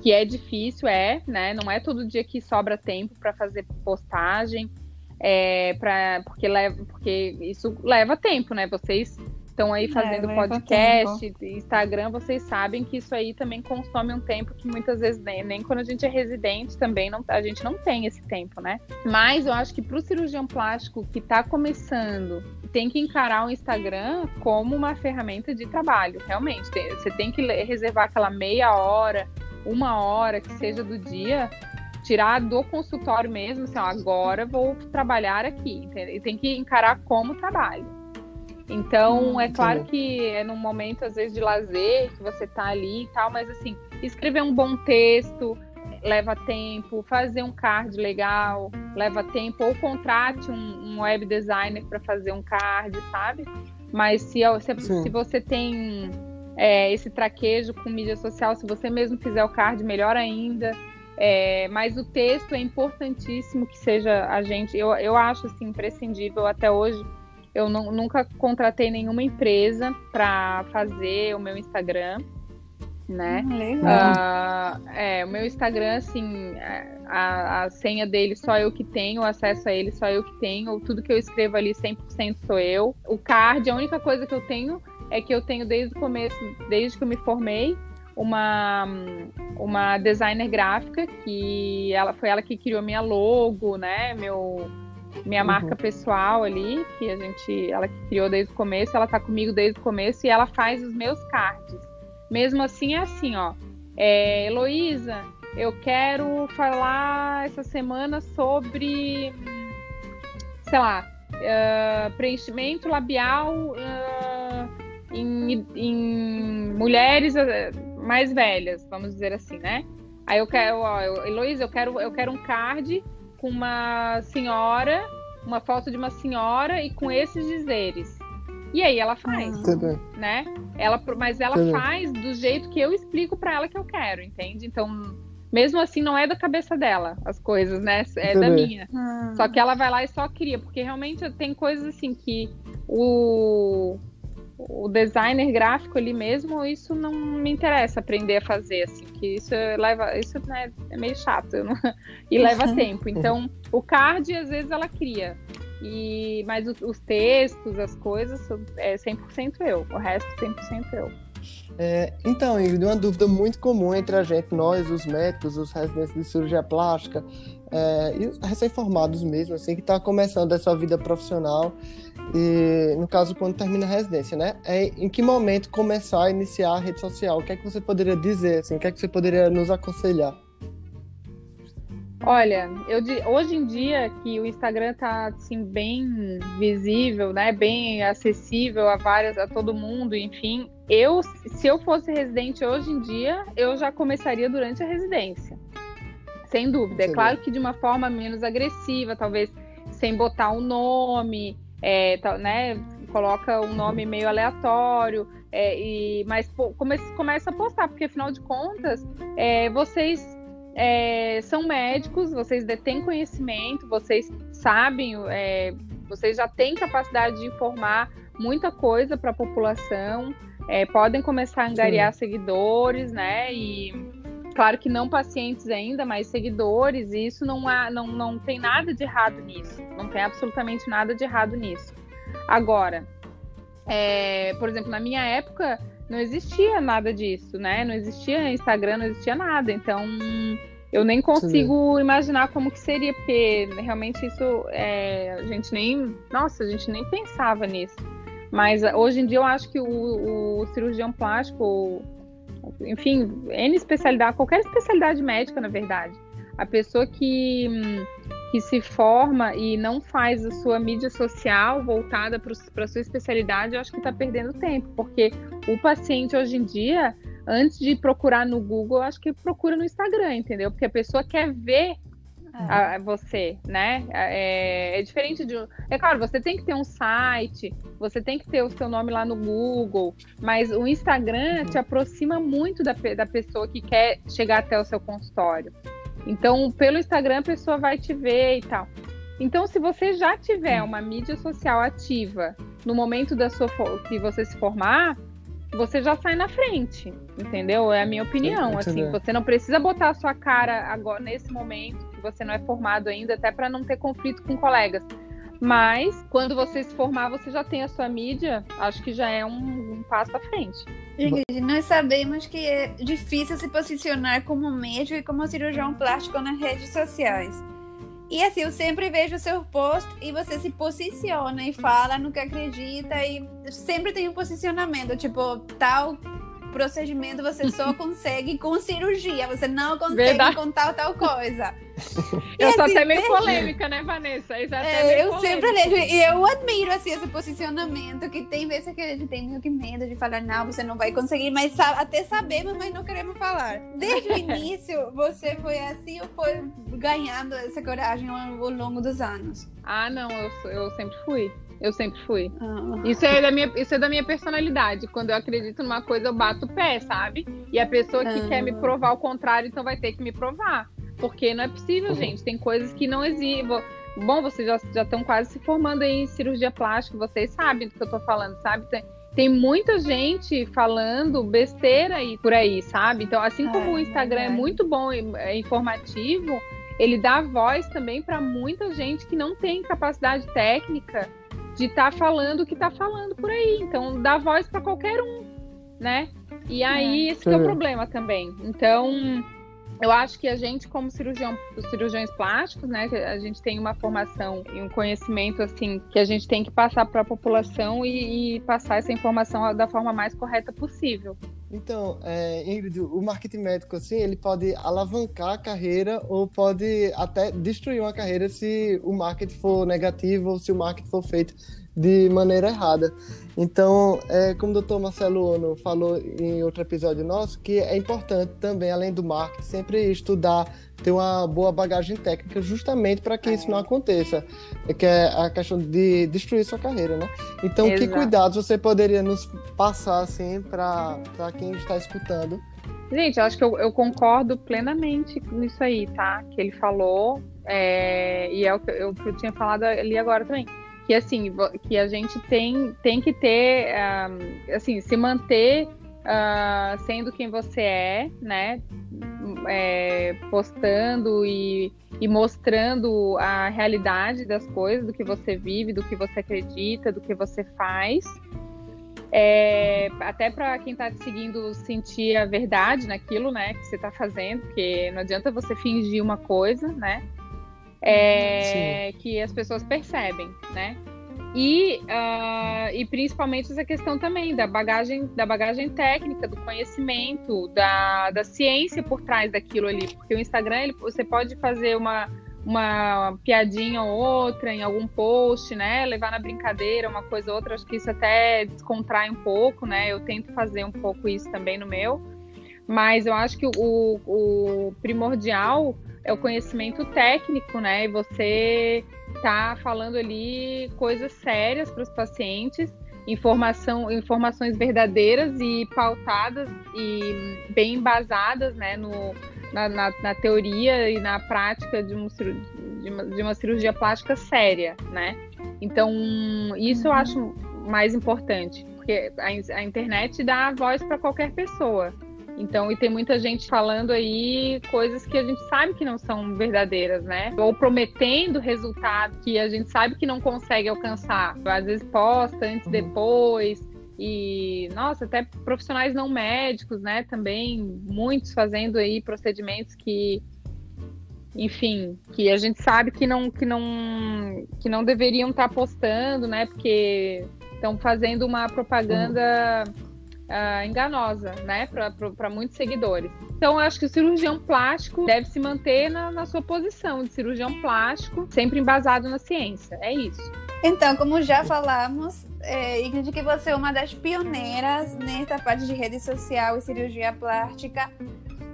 que é difícil, é, né? Não é todo dia que sobra tempo para fazer postagem, é, pra, porque, leva, porque isso leva tempo, né? Vocês estão aí fazendo é, podcast, Instagram, vocês sabem que isso aí também consome um tempo que muitas vezes nem, nem quando a gente é residente também não, a gente não tem esse tempo, né? Mas eu acho que para o cirurgião plástico que está começando, tem que encarar o Instagram como uma ferramenta de trabalho, realmente. Tem, você tem que reservar aquela meia hora uma hora que seja do dia, tirar do consultório mesmo, assim, ó, agora vou trabalhar aqui, entendeu? e tem que encarar como trabalho. Então, hum, é claro que é num momento, às vezes, de lazer, que você tá ali e tal, mas assim, escrever um bom texto leva tempo, fazer um card legal leva tempo, ou contrate um, um web designer para fazer um card, sabe? Mas se, se, se você tem é, esse traquejo com mídia social. Se você mesmo fizer o card, melhor ainda. É, mas o texto é importantíssimo que seja a gente. Eu, eu acho assim, imprescindível até hoje. Eu não, nunca contratei nenhuma empresa para fazer o meu Instagram, né? Hum, legal. Uh, é, o meu Instagram, assim, a, a senha dele só eu que tenho, o acesso a ele só eu que tenho, tudo que eu escrevo ali 100% sou eu. O card, a única coisa que eu tenho é que eu tenho desde o começo, desde que eu me formei, uma, uma designer gráfica que ela foi ela que criou minha logo, né? Meu minha uhum. marca pessoal ali, que a gente ela criou desde o começo, ela tá comigo desde o começo e ela faz os meus cards. Mesmo assim é assim, ó. É, Heloísa, eu quero falar essa semana sobre sei lá, uh, preenchimento labial uh, em, em mulheres mais velhas, vamos dizer assim, né? Aí eu quero, ó, eu, Heloísa, eu quero, eu quero um card com uma senhora, uma foto de uma senhora e com esses dizeres. E aí ela faz, ah. né? Ela, mas ela faz do jeito que eu explico para ela que eu quero, entende? Então, mesmo assim, não é da cabeça dela as coisas, né? É da minha. Ah. Só que ela vai lá e só cria, porque realmente tem coisas assim que o o designer gráfico ali mesmo, isso não me interessa aprender a fazer, assim, que isso leva, isso né, é meio chato não, e leva tempo. Então, o card, às vezes, ela cria. E, mas os, os textos, as coisas, é 100% eu. O resto, 100% eu. É, então, Ingrid, uma dúvida muito comum entre a gente, nós, os médicos, os residentes de cirurgia plástica, é, e os recém-formados mesmo, assim, que está começando essa vida profissional, e no caso, quando termina a residência, né? É, em que momento começar a iniciar a rede social? O que é que você poderia dizer, assim, o que é que você poderia nos aconselhar? Olha, eu hoje em dia que o Instagram tá assim bem visível, né, bem acessível a várias a todo mundo, enfim, eu se eu fosse residente hoje em dia, eu já começaria durante a residência. Sem dúvida. É claro que de uma forma menos agressiva, talvez sem botar um nome, é, né, coloca um nome meio aleatório, é, e, mas pô, come, começa a postar, porque afinal de contas, é, vocês é, são médicos, vocês detêm conhecimento, vocês sabem, é, vocês já têm capacidade de informar muita coisa para a população, é, podem começar a angariar Sim. seguidores, né? E claro que não pacientes ainda, mas seguidores, e isso não, há, não, não tem nada de errado nisso, não tem absolutamente nada de errado nisso. Agora, é, por exemplo, na minha época não existia nada disso, né? Não existia Instagram, não existia nada. Então, eu nem consigo Sim. imaginar como que seria, porque realmente isso é, a gente nem, nossa, a gente nem pensava nisso. Mas hoje em dia eu acho que o, o cirurgião plástico, enfim, N especialidade, qualquer especialidade médica, na verdade, a pessoa que que se forma e não faz a sua mídia social voltada para a sua especialidade, eu acho que está perdendo tempo, porque o paciente hoje em dia, antes de procurar no Google, eu acho que procura no Instagram, entendeu? Porque a pessoa quer ver a, a você, né? É, é, diferente de. É claro, você tem que ter um site, você tem que ter o seu nome lá no Google, mas o Instagram te aproxima muito da, da pessoa que quer chegar até o seu consultório. Então, pelo Instagram, a pessoa vai te ver e tal. Então, se você já tiver uma mídia social ativa no momento da sua que você se formar, você já sai na frente, entendeu? É a minha opinião. Assim, você não precisa botar a sua cara agora nesse momento que você não é formado ainda, até para não ter conflito com colegas. Mas quando você se formar, você já tem a sua mídia, acho que já é um, um passo à frente. Ingrid, nós sabemos que é difícil se posicionar como médico e como cirurgião plástico nas redes sociais. E assim, eu sempre vejo o seu post e você se posiciona e fala no que acredita e sempre tem um posicionamento, tipo, tal procedimento você só consegue com cirurgia, você não consegue Verdade. com tal, tal coisa. eu assim, sou até meio polêmica, né, Vanessa? É, é eu polêmica. sempre leio, e eu admiro assim, esse posicionamento, que tem vezes que a gente tem meio que medo de falar, não, você não vai conseguir, mas até sabemos, mas não queremos falar. Desde o início, você foi assim ou foi ganhando essa coragem ao, ao longo dos anos? Ah, não, eu, eu sempre fui. Eu sempre fui. Ah. Isso, é da minha, isso é da minha personalidade. Quando eu acredito numa coisa, eu bato o pé, sabe? E a pessoa que ah. quer me provar o contrário, então vai ter que me provar. Porque não é possível, gente. Tem coisas que não existem. Bom, vocês já estão quase se formando em cirurgia plástica, vocês sabem do que eu tô falando, sabe? Tem, tem muita gente falando besteira aí por aí, sabe? Então, assim como é, o Instagram é, é muito bom e é informativo, ele dá voz também para muita gente que não tem capacidade técnica de estar tá falando o que está falando por aí. Então, dá voz para qualquer um, né? E aí, é. esse é o problema também. Então, eu acho que a gente, como cirurgião, cirurgiões plásticos, né, a gente tem uma formação e um conhecimento assim que a gente tem que passar para a população e, e, passar essa informação da forma mais correta possível. Então, é, Ingrid, o marketing médico assim, ele pode alavancar a carreira ou pode até destruir uma carreira se o marketing for negativo ou se o marketing for feito de maneira errada. Então, é, como o doutor Marcelo Ono falou em outro episódio nosso, que é importante também, além do marketing, sempre estudar, ter uma boa bagagem técnica, justamente para que isso não aconteça, que é a questão de destruir sua carreira, né? Então, Exato. que cuidados você poderia nos passar, assim, para quem está escutando? Gente, eu acho que eu, eu, concordo plenamente nisso aí, tá? Que ele falou, é, e é o que eu, que eu tinha falado ali agora também que assim que a gente tem tem que ter assim se manter uh, sendo quem você é né? É, postando e, e mostrando a realidade das coisas do que você vive do que você acredita do que você faz. É, até para quem está te seguindo sentir a verdade naquilo né que você está fazendo porque não adianta você fingir uma coisa né é, que as pessoas percebem, né? E, uh, e principalmente essa questão também da bagagem, da bagagem técnica, do conhecimento, da, da ciência por trás daquilo ali. Porque o Instagram, ele, você pode fazer uma, uma piadinha ou outra em algum post, né? Levar na brincadeira uma coisa ou outra. Acho que isso até descontrai um pouco, né? Eu tento fazer um pouco isso também no meu. Mas eu acho que o, o primordial é o conhecimento técnico, né? E você tá falando ali coisas sérias para os pacientes, informação, informações verdadeiras e pautadas e bem embasadas, né, no, na, na, na teoria e na prática de, um, de, uma, de uma cirurgia plástica séria, né? Então, isso eu acho mais importante, porque a, a internet dá voz para qualquer pessoa. Então, e tem muita gente falando aí coisas que a gente sabe que não são verdadeiras, né? Ou prometendo resultado que a gente sabe que não consegue alcançar. Às vezes posta antes e depois. E, nossa, até profissionais não médicos, né? Também, muitos fazendo aí procedimentos que, enfim, que a gente sabe que não, que não, que não deveriam estar postando, né? Porque estão fazendo uma propaganda. Uhum uh, enganosa, né, para muitos seguidores. Então, eu acho que o cirurgião plástico deve se manter na, na sua posição de cirurgião plástico, sempre embasado na ciência. É isso. Então, como já falamos, é, Ingrid, que você é uma das pioneiras nessa parte de rede social e cirurgia plástica.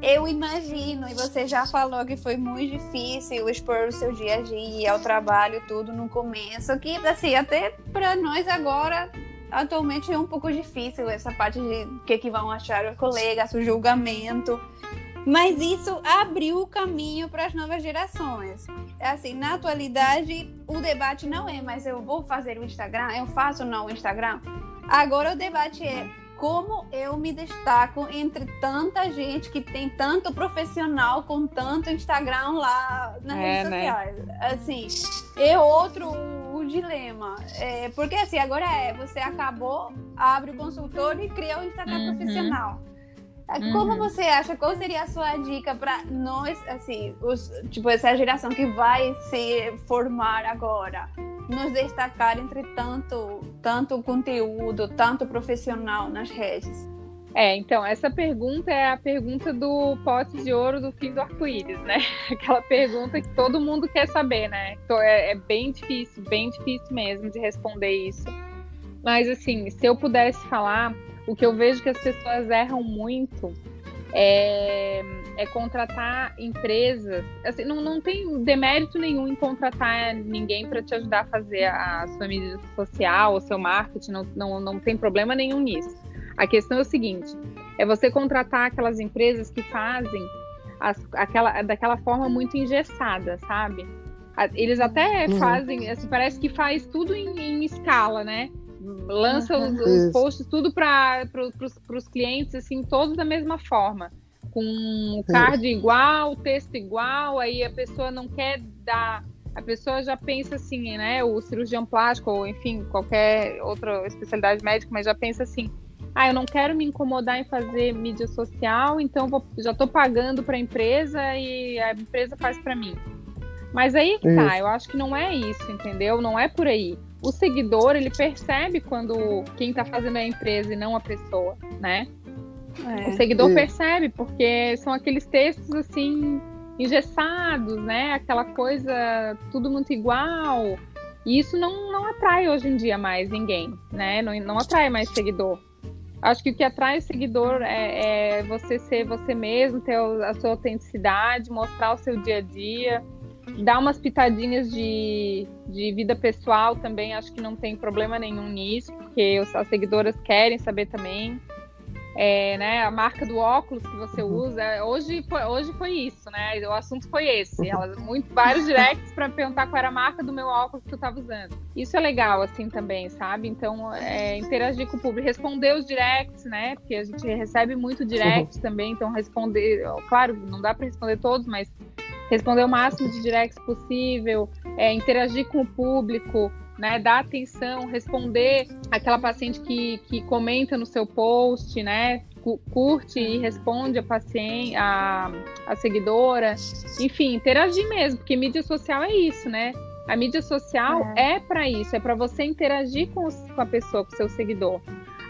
Eu imagino, e você já falou que foi muito difícil expor o seu dia a dia, o trabalho, tudo no começo, que assim, até para nós agora atualmente é um pouco difícil essa parte de o que, que vão achar os colegas, o julgamento. Mas isso abriu o caminho para as novas gerações. Assim, na atualidade, o debate não é, mas eu vou fazer o Instagram, eu faço não o Instagram. Agora o debate é como eu me destaco entre tanta gente que tem tanto profissional com tanto Instagram lá nas é, redes né? sociais. Assim, é outro dilema. É, porque assim, agora é, você acabou, abre o consultório e cria o Instagram uhum. profissional. É, como uhum. você acha? Qual seria a sua dica para nós, assim, os, tipo, essa geração que vai se formar agora, nos destacar entre tanto, tanto conteúdo, tanto profissional nas redes? É, então, essa pergunta é a pergunta do pote de ouro do fim do arco-íris, né? Aquela pergunta que todo mundo quer saber, né? É, é bem difícil, bem difícil mesmo de responder isso. Mas, assim, se eu pudesse falar, o que eu vejo que as pessoas erram muito é, é contratar empresas. Assim, não, não tem demérito nenhum em contratar ninguém para te ajudar a fazer a sua mídia social, o seu marketing, não, não, não tem problema nenhum nisso. A questão é o seguinte: é você contratar aquelas empresas que fazem as, aquela, daquela forma muito engessada, sabe? Eles até uhum. fazem, assim, parece que faz tudo em, em escala, né? Lança os, os posts tudo para pro, os clientes, assim, todos da mesma forma. Com o card Isso. igual, texto igual, aí a pessoa não quer dar a pessoa já pensa assim, né? O cirurgião plástico, ou enfim, qualquer outra especialidade médica, mas já pensa assim: ah, eu não quero me incomodar em fazer mídia social, então vou, já estou pagando para a empresa e a empresa faz para mim. Mas aí que tá, eu acho que não é isso, entendeu? Não é por aí. O seguidor, ele percebe quando quem está fazendo é a empresa e não a pessoa, né? É. O seguidor percebe, porque são aqueles textos assim engessados, né? Aquela coisa tudo muito igual. E isso não, não atrai hoje em dia mais ninguém, né? Não, não atrai mais seguidor. Acho que o que atrai o seguidor é, é, você ser você mesmo, ter a sua autenticidade, mostrar o seu dia a dia, dar umas pitadinhas de, de vida pessoal também. Acho que não tem problema nenhum nisso, porque as seguidoras querem saber também é, né, a marca do óculos que você uhum. usa. Hoje foi, hoje foi isso, né? O assunto foi esse. Ela, muito, vários directs para perguntar qual era a marca do meu óculos que eu estava usando. Isso é legal, assim, também, sabe? Então, é, interagir com o público, responder os directs, né? Porque a gente recebe muito direct também, então responder, claro, não dá para responder todos, mas responder o máximo de directs possível, é, interagir com o público, né, dar atenção, responder aquela paciente que, que comenta no seu post, né, curte e responde a paciente, a, a seguidora, enfim, interagir mesmo, porque mídia social é isso, né? A mídia social é, é para isso, é para você interagir com, com a pessoa, com o seu seguidor.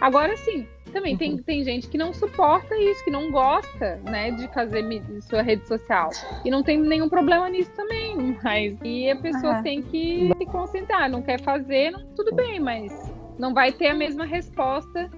Agora sim, também uhum. tem, tem gente que não suporta isso, que não gosta, né, de fazer sua rede social. E não tem nenhum problema nisso também, mas e a pessoa uhum. tem que se concentrar, não quer fazer, não, tudo bem, mas não vai ter a mesma resposta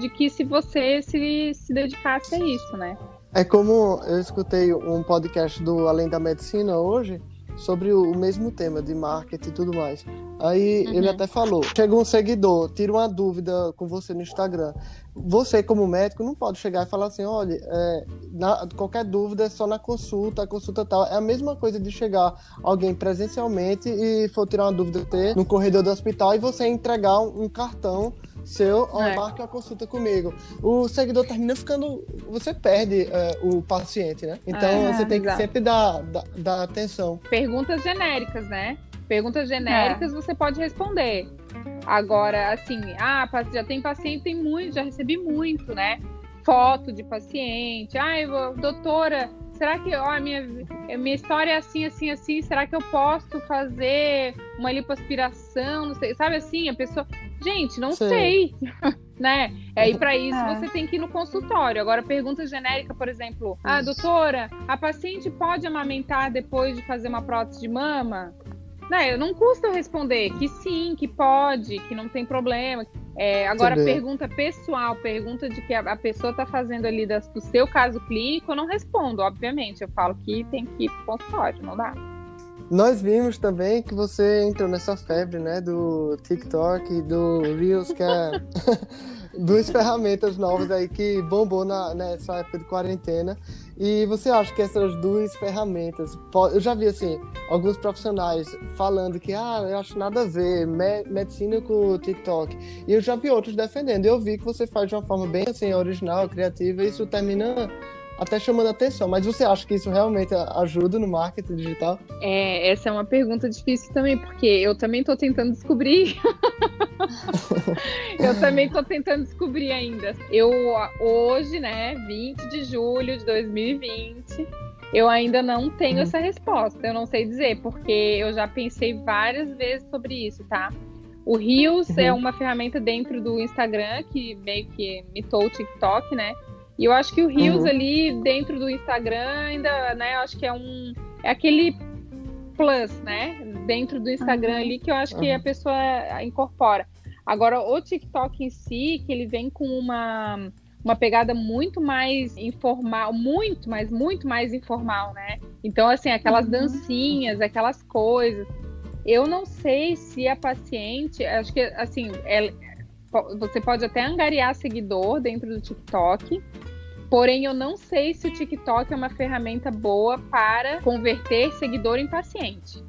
de que se você se, se dedicasse a isso, né? É como eu escutei um podcast do Além da Medicina hoje, sobre o, mesmo tema de marketing e tudo mais. Aí Uhum. ele até falou: chega um seguidor, tira uma dúvida com você no Instagram. Você, como médico, não pode chegar e falar assim: olha, é, na- qualquer dúvida é só na consulta, a consulta tal. É a mesma coisa de chegar alguém presencialmente e for tirar uma dúvida ter no corredor do hospital e você entregar um, um cartão seu, ó, É. marque uma consulta comigo. O seguidor termina ficando. Você perde é, o paciente, né? Então É, você tem que exato. sempre dar, dar, dar atenção. Perguntas genéricas, né? Perguntas genéricas você pode responder. Agora, assim, ah, já tem paciente, tem muito, já recebi muito, né? Foto de paciente. Ai, doutora, será que, ó, a minha, a minha história é assim, assim, assim, será que eu posso fazer uma lipoaspiração? Não sei, sabe assim, a pessoa. Gente, não Sei. sei. né? Aí para isso É. você tem que ir no consultório. Agora pergunta genérica, por exemplo, ah, doutora, a paciente pode amamentar depois de fazer uma prótese de mama? Né, não custa eu responder que sim, que pode, que não tem problema. É, agora, pergunta pessoal, pergunta de que a, pessoa está fazendo ali das- do seu caso clínico, eu não respondo, obviamente. Eu falo que tem que ir pro consultório, não dá. Nós vimos também que você entrou nessa febre, né, do TikTok e do Reels, que é duas ferramentas novas aí que bombou na, nessa época de quarentena. E você acha que essas duas ferramentas, eu já vi assim, alguns profissionais falando que ah, eu acho nada a ver, me- medicina com o TikTok. E eu já vi outros defendendo. Eu vi que você faz de uma forma bem assim original, criativa, e isso termina até chamando atenção. Mas você acha que isso realmente ajuda no marketing digital? É, essa é uma pergunta difícil também, porque eu também estou tentando descobrir. eu também estou tentando descobrir ainda. Eu, hoje, né, 20 de julho de 2020, eu ainda não tenho Uhum. essa resposta. Eu não sei dizer, porque eu já pensei várias vezes sobre isso, tá? O Reels Uhum. é uma ferramenta dentro do Instagram que meio que imitou o TikTok, né? E eu acho que o Reels Uhum. ali dentro do Instagram ainda, né? Eu acho que é um é aquele plus, né? Dentro do Instagram Uhum. ali que eu acho que Uhum. a pessoa incorpora. Agora o TikTok em si, que ele vem com uma uma pegada muito mais informal, muito, mas muito mais informal, né? Então assim, aquelas Uhum. dancinhas, aquelas coisas. Eu não sei se a paciente, acho que assim, você pode até angariar seguidor dentro do TikTok, porém eu não sei se o TikTok é uma ferramenta boa para converter seguidor em paciente.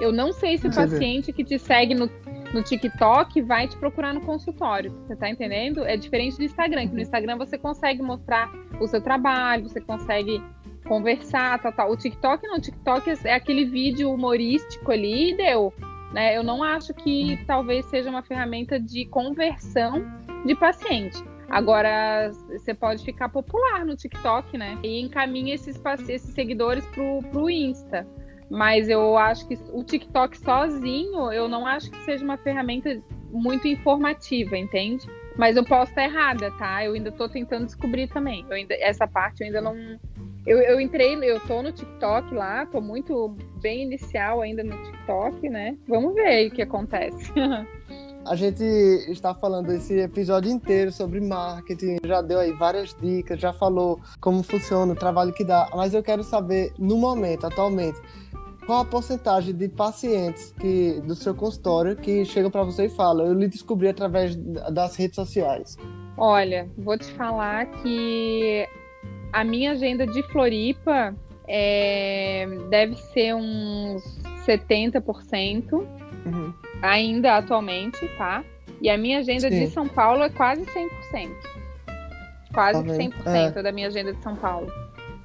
Eu não sei se o paciente que te segue no, no TikTok vai te procurar no consultório. Você tá entendendo? É diferente do Instagram, que no Instagram você consegue mostrar o seu trabalho, você consegue conversar, tal, tal. O TikTok não, o TikTok é- é aquele vídeo humorístico ali e deu. Né? Eu não acho que talvez seja uma ferramenta de conversão de paciente. Agora, você pode ficar popular no TikTok, né? E encaminha esses, esses seguidores pro, pro Insta. Mas eu acho que o TikTok sozinho, eu não acho que seja uma ferramenta muito informativa, entende? Mas eu posso estar errada, tá? Eu ainda tô tentando descobrir também. Ainda, essa parte eu ainda não. Eu, eu entrei, eu tô no TikTok lá, tô muito bem inicial ainda no TikTok, né? Vamos ver aí o que acontece. A gente está falando esse episódio inteiro sobre marketing, já deu aí várias dicas, já falou como funciona, o trabalho que dá, mas eu quero saber, no momento, atualmente, qual a porcentagem de pacientes que, do seu consultório que chegam para você e falam, eu lhe descobri através das redes sociais. Olha, vou te falar que a minha agenda de Floripa é, deve ser uns 70%, Uhum. ainda atualmente, tá? E a minha agenda Sim. de São Paulo é quase 100%. Quase Tá que vendo? 100% da minha agenda de São Paulo.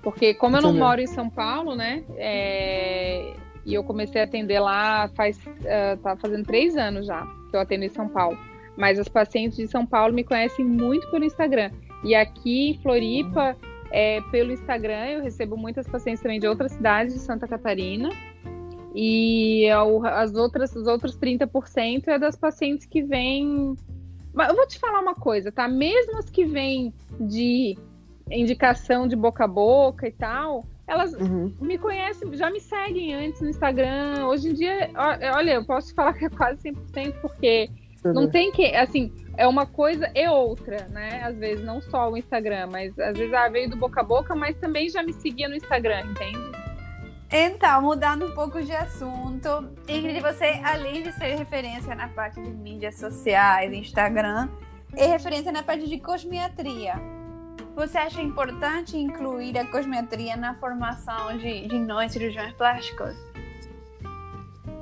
Porque como eu não moro em São Paulo, né? é, E eu comecei a atender lá faz... ah, tá fazendo três anos já que eu atendo em São Paulo. Mas os pacientes de São Paulo me conhecem muito pelo Instagram. E aqui em Floripa, é, pelo Instagram, eu recebo muitas pacientes também de outras cidades de Santa Catarina. E ao- as outras, os outros 30% é das pacientes que vêm. Mas eu vou te falar uma coisa, tá? Mesmo as que vêm de indicação de boca a boca e tal, elas Uhum. me conhecem, já me seguem antes no Instagram. Hoje em dia, olha, eu posso te falar que é quase 100%, porque não tem que, assim, é uma coisa e outra, né? Às vezes, não só o Instagram, mas às vezes ah, veio do boca a boca, mas também já me seguia no Instagram, entende? Então, mudando um pouco de assunto, Ingrid, você, além de ser referência na parte de mídias sociais, Instagram, é referência na parte de cosmiatria. Você acha importante incluir a cosmiatria na formação de, de nós cirurgiões plásticos?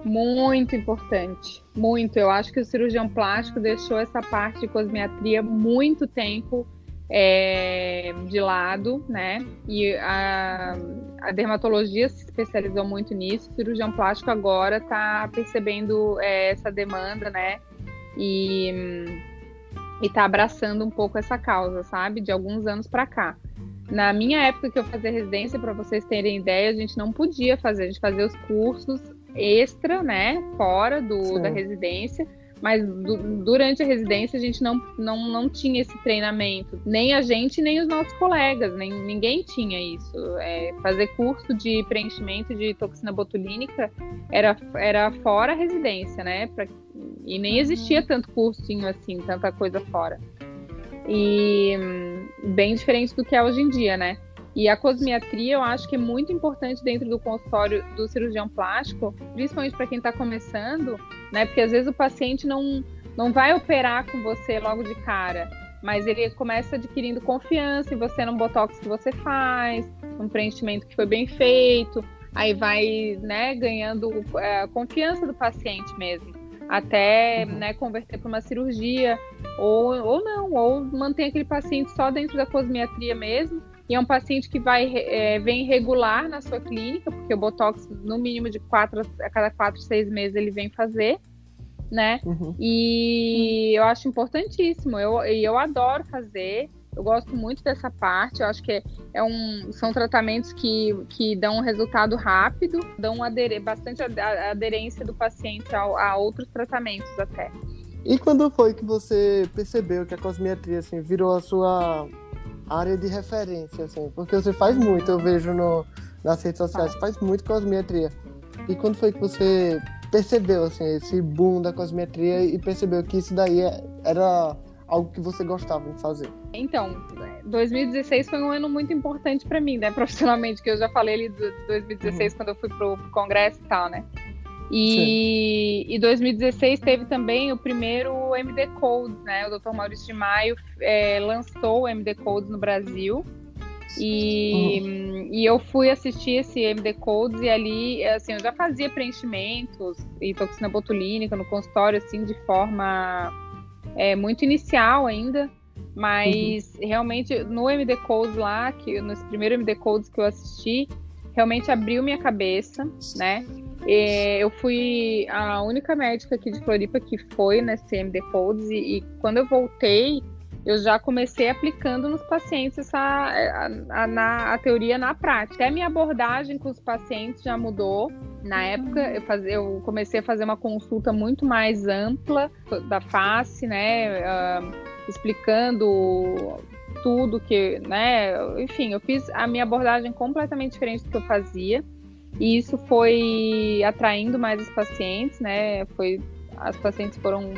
Muito importante, muito. Eu acho que o cirurgião plástico deixou essa parte de cosmiatria muito tempo é, de lado, né? E a, a, dermatologia se especializou muito nisso. O cirurgião plástico agora está percebendo é, essa demanda, né? E está abraçando um pouco essa causa, sabe? De alguns anos para cá. Na minha época que eu fazia residência, para vocês terem ideia, a gente não podia fazer, a gente fazia os cursos extra, né? Fora do, da residência mas du durante a residência a gente não, não, não tinha esse treinamento, nem a gente, nem os nossos colegas, nem, ninguém tinha isso. É, fazer curso de preenchimento de toxina botulínica era, era fora a residência, né? Pra, e nem existia uhum. tanto cursinho assim, tanta coisa fora. E bem diferente do que é hoje em dia, né? E a cosmiatria eu acho que é muito importante dentro do consultório do cirurgião plástico, principalmente para quem está começando, né? Porque às vezes o paciente não, não vai operar com você logo de cara, mas ele começa adquirindo confiança em você no botox que você faz, num preenchimento que foi bem feito, aí vai né, ganhando é, a confiança do paciente mesmo, até uhum. né, converter para uma cirurgia, ou, ou não, ou mantém aquele paciente só dentro da cosmiatria mesmo e é um paciente que vai é, vem regular na sua clínica, porque o Botox, no mínimo de quatro a cada quatro, seis meses, ele vem fazer, né? Uhum. E eu acho importantíssimo. Eu, eu adoro fazer. Eu gosto muito dessa parte. Eu acho que é um, são tratamentos que, que dão um resultado rápido, dão ader, bastante aderência do paciente a, a outros tratamentos até. E quando foi que você percebeu que a cosmetria assim, virou a sua área de referência, assim, porque você faz muito, eu vejo no, nas redes sociais, faz muito cosmetria. E quando foi que você percebeu, assim, esse boom da cosmetria e percebeu que isso daí é, era algo que você gostava de fazer? Então, 2016 foi um ano muito importante para mim, né, profissionalmente, que eu já falei ali de 2016 uhum. quando eu fui pro, pro congresso e tal, né? E, em 2016 teve também o primeiro MD Codes, né? O Dr. Maurício de Maio é, lançou o MD Codes no Brasil. E, uhum. e eu fui assistir esse MD Codes e ali, assim, eu já fazia preenchimentos e toxina botulínica no consultório, assim, de forma é, muito inicial ainda. Mas uhum. realmente no MD Codes lá, que, nesse primeiro MD Codes que eu assisti, realmente abriu minha cabeça, né? E eu fui a única médica aqui de Floripa que foi nesse MD Codes e, e quando eu voltei, eu já comecei aplicando nos pacientes essa, a, a, na, a teoria na prática. Até minha abordagem com os pacientes já mudou. Na época, eu, faz, eu comecei a fazer uma consulta muito mais ampla da face, né? Uh, explicando tudo que, né? Enfim, eu fiz a minha abordagem completamente diferente do que eu fazia. E isso foi atraindo mais os pacientes, né? Foi, as pacientes foram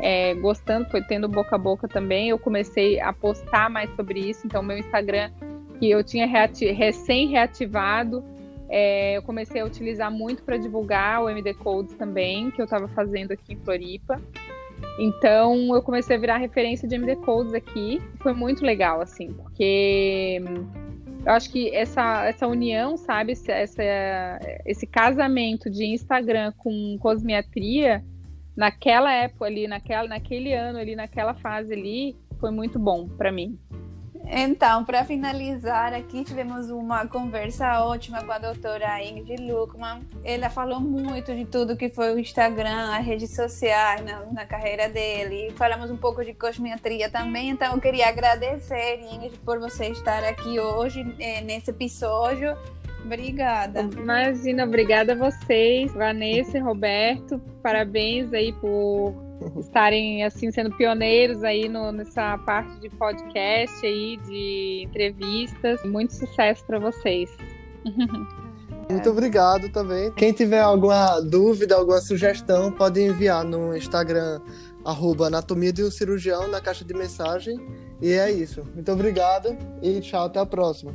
é, gostando, foi tendo boca a boca também. Eu comecei a postar mais sobre isso. Então, meu Instagram, que eu tinha reati recém-reativado, é, eu comecei a utilizar muito para divulgar o MD Codes também, que eu estava fazendo aqui em Floripa. Então, eu comecei a virar referência de MD Codes aqui. Foi muito legal, assim, porque eu acho que essa, essa união, sabe, essa, esse casamento de Instagram com cosmiatria, naquela época ali, naquela, naquele ano ali, naquela fase ali, foi muito bom para mim. Então, para finalizar, aqui tivemos uma conversa ótima com a doutora Ingrid Luckman. Ela falou muito de tudo que foi o Instagram, as redes sociais na, na carreira dele. Falamos um pouco de cosmetria também. Então, eu queria agradecer, Ingrid, por você estar aqui hoje é, nesse episódio. Obrigada. Imagina, obrigada a vocês, Vanessa e Roberto. Parabéns aí por estarem assim sendo pioneiros aí no, nessa parte de podcast aí, de entrevistas. Muito sucesso para vocês. Muito obrigado também. Quem tiver alguma dúvida, alguma sugestão, pode enviar no Instagram arroba anatomia de um cirurgião na caixa de mensagem. E é isso. Muito obrigado e tchau, até a próxima.